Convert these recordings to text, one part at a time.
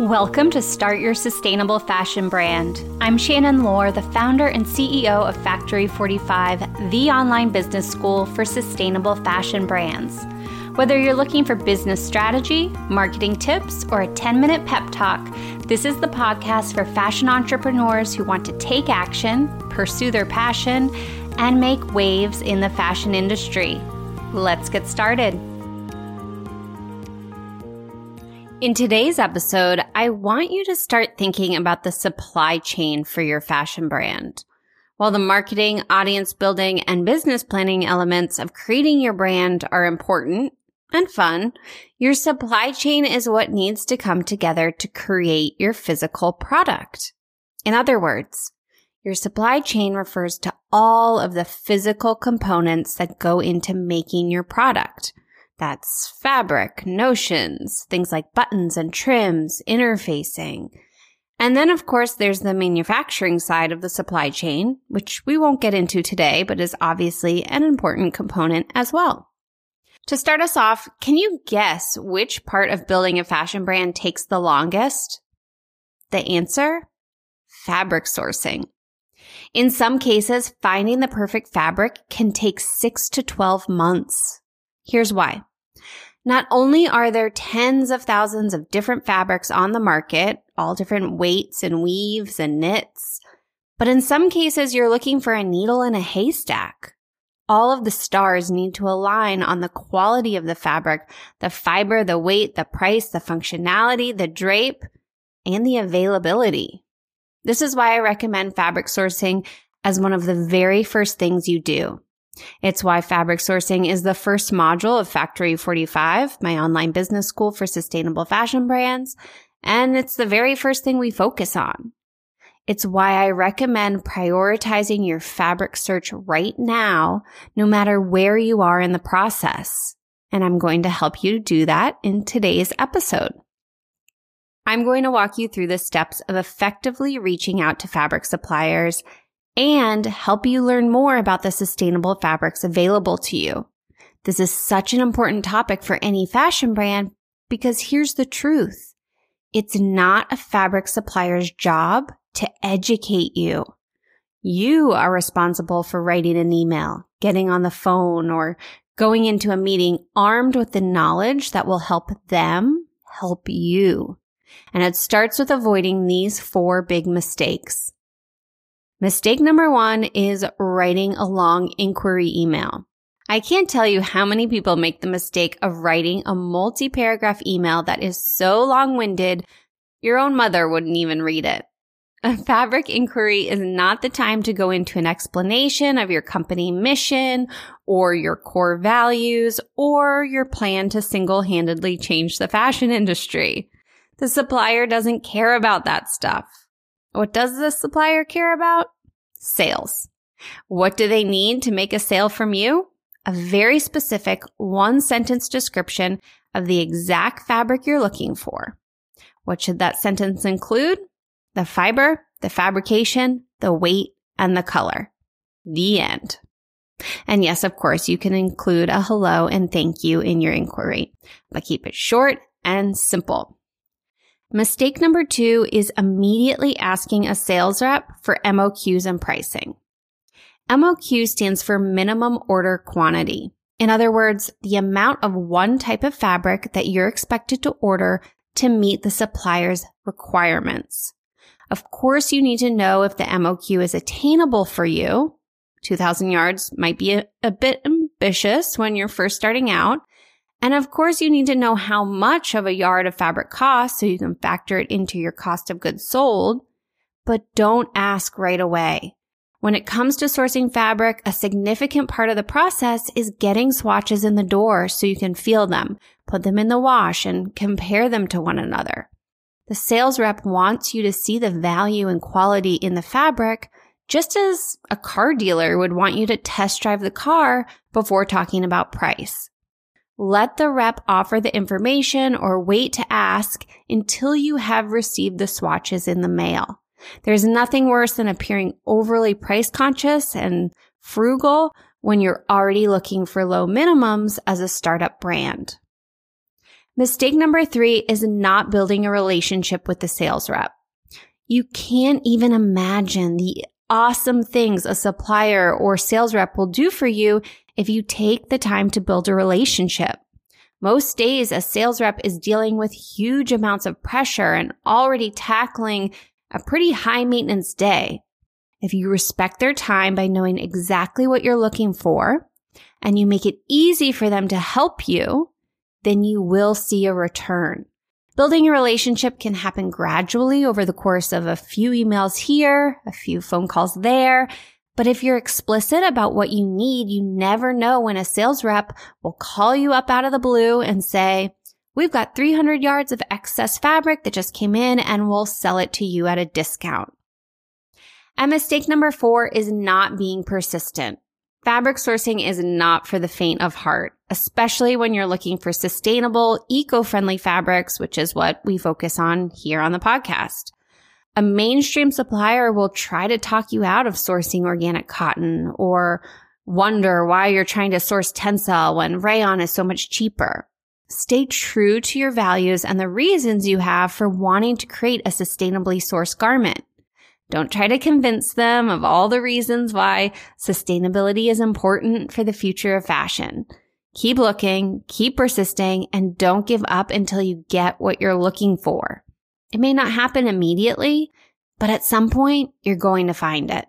Welcome to Start Your Sustainable Fashion Brand. I'm Shannon Lohr, the founder and CEO of Factory 45, the online business school for sustainable fashion brands. Whether you're looking for business strategy, marketing tips, or a 10 minute pep talk, this is the podcast for fashion entrepreneurs who want to take action, pursue their passion, and make waves in the fashion industry. Let's get started. In today's episode, I want you to start thinking about the supply chain for your fashion brand. While the marketing, audience building, and business planning elements of creating your brand are important and fun, your supply chain is what needs to come together to create your physical product. In other words, your supply chain refers to all of the physical components that go into making your product that's fabric, notions, things like buttons and trims, interfacing. And then, of course, there's the manufacturing side of the supply chain, which we won't get into today, but is obviously an important component as well. To start us off, can you guess which part of building a fashion brand takes the longest? The answer? Fabric sourcing. In some cases, finding the perfect fabric can take six to 12 months. Here's why. Not only are there tens of thousands of different fabrics on the market, all different weights and weaves and knits, but in some cases you're looking for a needle in a haystack. All of the stars need to align on the quality of the fabric, the fiber, the weight, the price, the functionality, the drape, and the availability. This is why I recommend fabric sourcing as one of the very first things you do. It's why fabric sourcing is the first module of Factory 45, my online business school for sustainable fashion brands. And it's the very first thing we focus on. It's why I recommend prioritizing your fabric search right now, no matter where you are in the process. And I'm going to help you do that in today's episode. I'm going to walk you through the steps of effectively reaching out to fabric suppliers and help you learn more about the sustainable fabrics available to you. This is such an important topic for any fashion brand because here's the truth. It's not a fabric supplier's job to educate you. You are responsible for writing an email, getting on the phone, or going into a meeting armed with the knowledge that will help them help you. And it starts with avoiding these four big mistakes. Mistake number one is writing a long inquiry email. I can't tell you how many people make the mistake of writing a multi paragraph email that is so long winded, your own mother wouldn't even read it. A fabric inquiry is not the time to go into an explanation of your company mission or your core values or your plan to single handedly change the fashion industry. The supplier doesn't care about that stuff. What does the supplier care about? Sales. What do they need to make a sale from you? A very specific one sentence description of the exact fabric you're looking for. What should that sentence include? The fiber, the fabrication, the weight, and the color. The end. And yes, of course, you can include a hello and thank you in your inquiry, but keep it short and simple. Mistake number two is immediately asking a sales rep for MOQs and pricing. MOQ stands for minimum order quantity. In other words, the amount of one type of fabric that you're expected to order to meet the supplier's requirements. Of course, you need to know if the MOQ is attainable for you. 2000 yards might be a, a bit ambitious when you're first starting out, and of course, you need to know how much of a yard of fabric costs so you can factor it into your cost of goods sold, but don't ask right away. When it comes to sourcing fabric, a significant part of the process is getting swatches in the door so you can feel them, put them in the wash, and compare them to one another. The sales rep wants you to see the value and quality in the fabric, just as a car dealer would want you to test drive the car before talking about price. Let the rep offer the information or wait to ask until you have received the swatches in the mail. There's nothing worse than appearing overly price conscious and frugal when you're already looking for low minimums as a startup brand. Mistake number three is not building a relationship with the sales rep. You can't even imagine the awesome things a supplier or sales rep will do for you if you take the time to build a relationship. Most days, a sales rep is dealing with huge amounts of pressure and already tackling a pretty high maintenance day. If you respect their time by knowing exactly what you're looking for and you make it easy for them to help you, then you will see a return. Building a relationship can happen gradually over the course of a few emails here, a few phone calls there. But if you're explicit about what you need, you never know when a sales rep will call you up out of the blue and say, We've got 300 yards of excess fabric that just came in and we'll sell it to you at a discount. And mistake number four is not being persistent. Fabric sourcing is not for the faint of heart, especially when you're looking for sustainable, eco-friendly fabrics, which is what we focus on here on the podcast. A mainstream supplier will try to talk you out of sourcing organic cotton or wonder why you're trying to source tencel when rayon is so much cheaper. Stay true to your values and the reasons you have for wanting to create a sustainably sourced garment. Don't try to convince them of all the reasons why sustainability is important for the future of fashion. Keep looking, keep persisting, and don't give up until you get what you're looking for. It may not happen immediately, but at some point you're going to find it.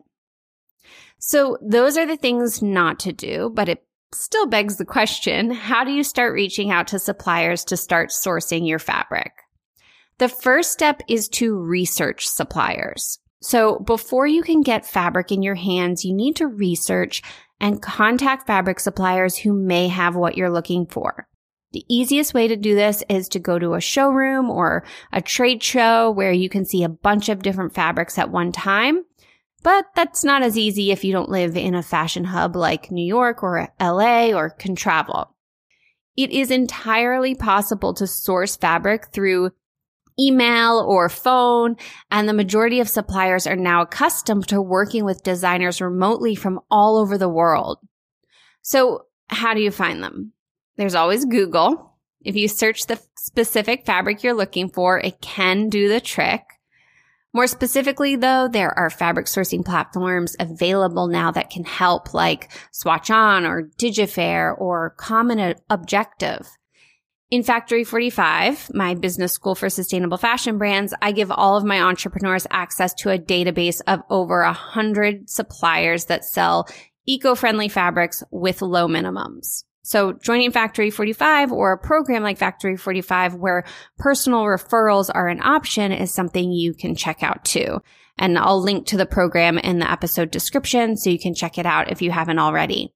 So those are the things not to do, but it still begs the question, how do you start reaching out to suppliers to start sourcing your fabric? The first step is to research suppliers. So before you can get fabric in your hands, you need to research and contact fabric suppliers who may have what you're looking for. The easiest way to do this is to go to a showroom or a trade show where you can see a bunch of different fabrics at one time. But that's not as easy if you don't live in a fashion hub like New York or LA or can travel. It is entirely possible to source fabric through email or phone. And the majority of suppliers are now accustomed to working with designers remotely from all over the world. So how do you find them? There's always Google. If you search the specific fabric you're looking for, it can do the trick. More specifically, though, there are fabric sourcing platforms available now that can help, like Swatch On or Digifair or Common Objective. In Factory 45, my business school for sustainable fashion brands, I give all of my entrepreneurs access to a database of over a hundred suppliers that sell eco-friendly fabrics with low minimums. So joining Factory 45 or a program like Factory 45 where personal referrals are an option is something you can check out too. And I'll link to the program in the episode description so you can check it out if you haven't already.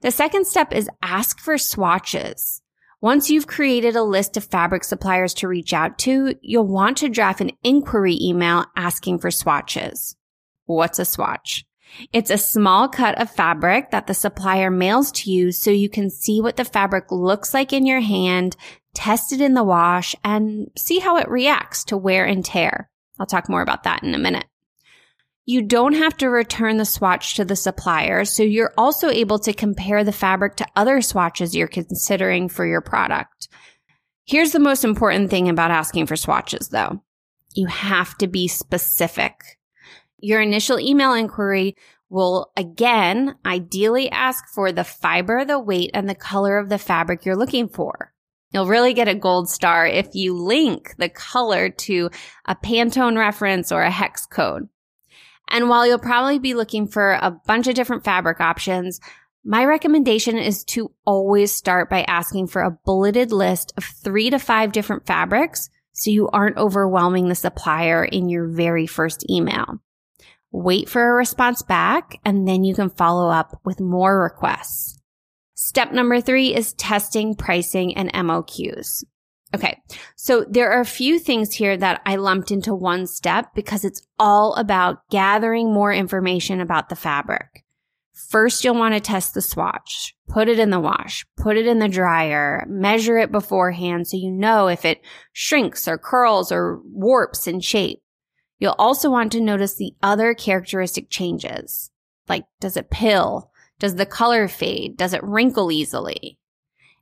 The second step is ask for swatches. Once you've created a list of fabric suppliers to reach out to, you'll want to draft an inquiry email asking for swatches. What's a swatch? It's a small cut of fabric that the supplier mails to you so you can see what the fabric looks like in your hand, test it in the wash, and see how it reacts to wear and tear. I'll talk more about that in a minute. You don't have to return the swatch to the supplier, so you're also able to compare the fabric to other swatches you're considering for your product. Here's the most important thing about asking for swatches though. You have to be specific. Your initial email inquiry will again ideally ask for the fiber, the weight, and the color of the fabric you're looking for. You'll really get a gold star if you link the color to a Pantone reference or a hex code. And while you'll probably be looking for a bunch of different fabric options, my recommendation is to always start by asking for a bulleted list of three to five different fabrics so you aren't overwhelming the supplier in your very first email. Wait for a response back and then you can follow up with more requests. Step number three is testing pricing and MOQs. Okay. So there are a few things here that I lumped into one step because it's all about gathering more information about the fabric. First, you'll want to test the swatch, put it in the wash, put it in the dryer, measure it beforehand so you know if it shrinks or curls or warps in shape. You'll also want to notice the other characteristic changes. Like, does it pill? Does the color fade? Does it wrinkle easily?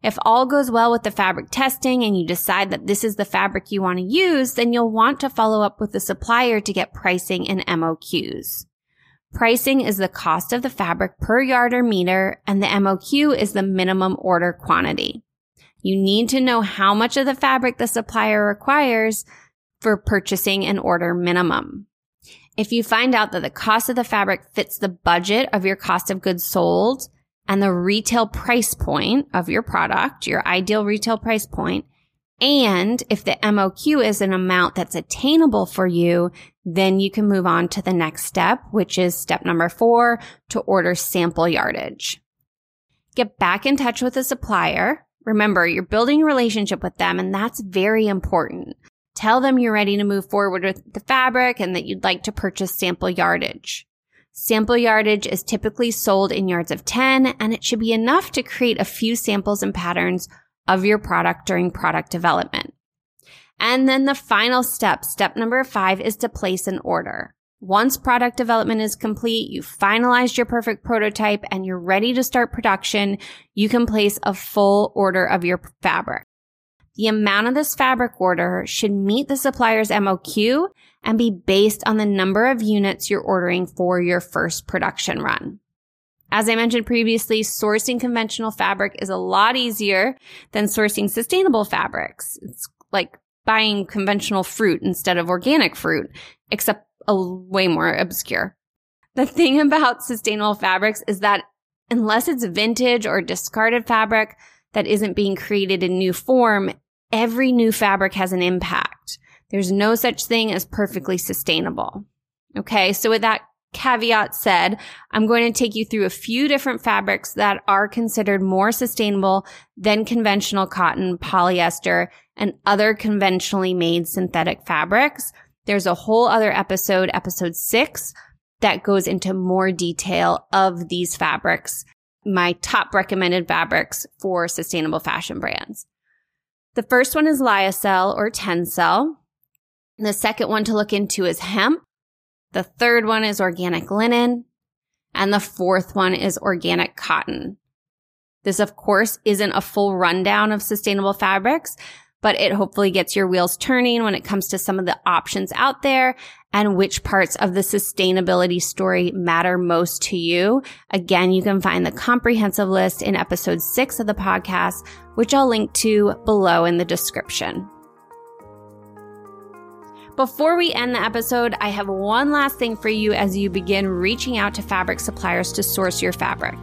If all goes well with the fabric testing and you decide that this is the fabric you want to use, then you'll want to follow up with the supplier to get pricing and MOQs. Pricing is the cost of the fabric per yard or meter, and the MOQ is the minimum order quantity. You need to know how much of the fabric the supplier requires for purchasing an order minimum. If you find out that the cost of the fabric fits the budget of your cost of goods sold and the retail price point of your product, your ideal retail price point, and if the MOQ is an amount that's attainable for you, then you can move on to the next step, which is step number four to order sample yardage. Get back in touch with the supplier. Remember, you're building a relationship with them and that's very important. Tell them you're ready to move forward with the fabric and that you'd like to purchase sample yardage. Sample yardage is typically sold in yards of 10 and it should be enough to create a few samples and patterns of your product during product development. And then the final step, step number five is to place an order. Once product development is complete, you've finalized your perfect prototype and you're ready to start production, you can place a full order of your fabric. The amount of this fabric order should meet the supplier's MOQ and be based on the number of units you're ordering for your first production run. As I mentioned previously, sourcing conventional fabric is a lot easier than sourcing sustainable fabrics. It's like buying conventional fruit instead of organic fruit, except a way more obscure. The thing about sustainable fabrics is that unless it's vintage or discarded fabric that isn't being created in new form, every new fabric has an impact. There's no such thing as perfectly sustainable. Okay. So with that caveat said, I'm going to take you through a few different fabrics that are considered more sustainable than conventional cotton, polyester, and other conventionally made synthetic fabrics. There's a whole other episode, episode six, that goes into more detail of these fabrics, my top recommended fabrics for sustainable fashion brands. The first one is lyocell or tencel. The second one to look into is hemp. The third one is organic linen. And the fourth one is organic cotton. This, of course, isn't a full rundown of sustainable fabrics, but it hopefully gets your wheels turning when it comes to some of the options out there and which parts of the sustainability story matter most to you. Again, you can find the comprehensive list in episode six of the podcast, which I'll link to below in the description. Before we end the episode, I have one last thing for you as you begin reaching out to fabric suppliers to source your fabric.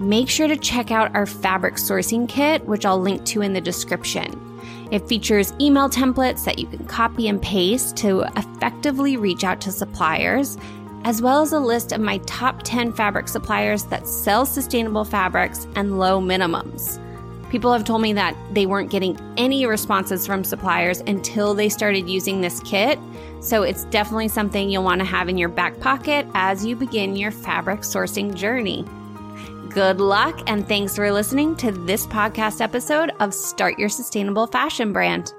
Make sure to check out our fabric sourcing kit, which I'll link to in the description. It features email templates that you can copy and paste to effectively reach out to suppliers, as well as a list of my top 10 fabric suppliers that sell sustainable fabrics and low minimums. People have told me that they weren't getting any responses from suppliers until they started using this kit. So it's definitely something you'll want to have in your back pocket as you begin your fabric sourcing journey. Good luck and thanks for listening to this podcast episode of Start Your Sustainable Fashion Brand.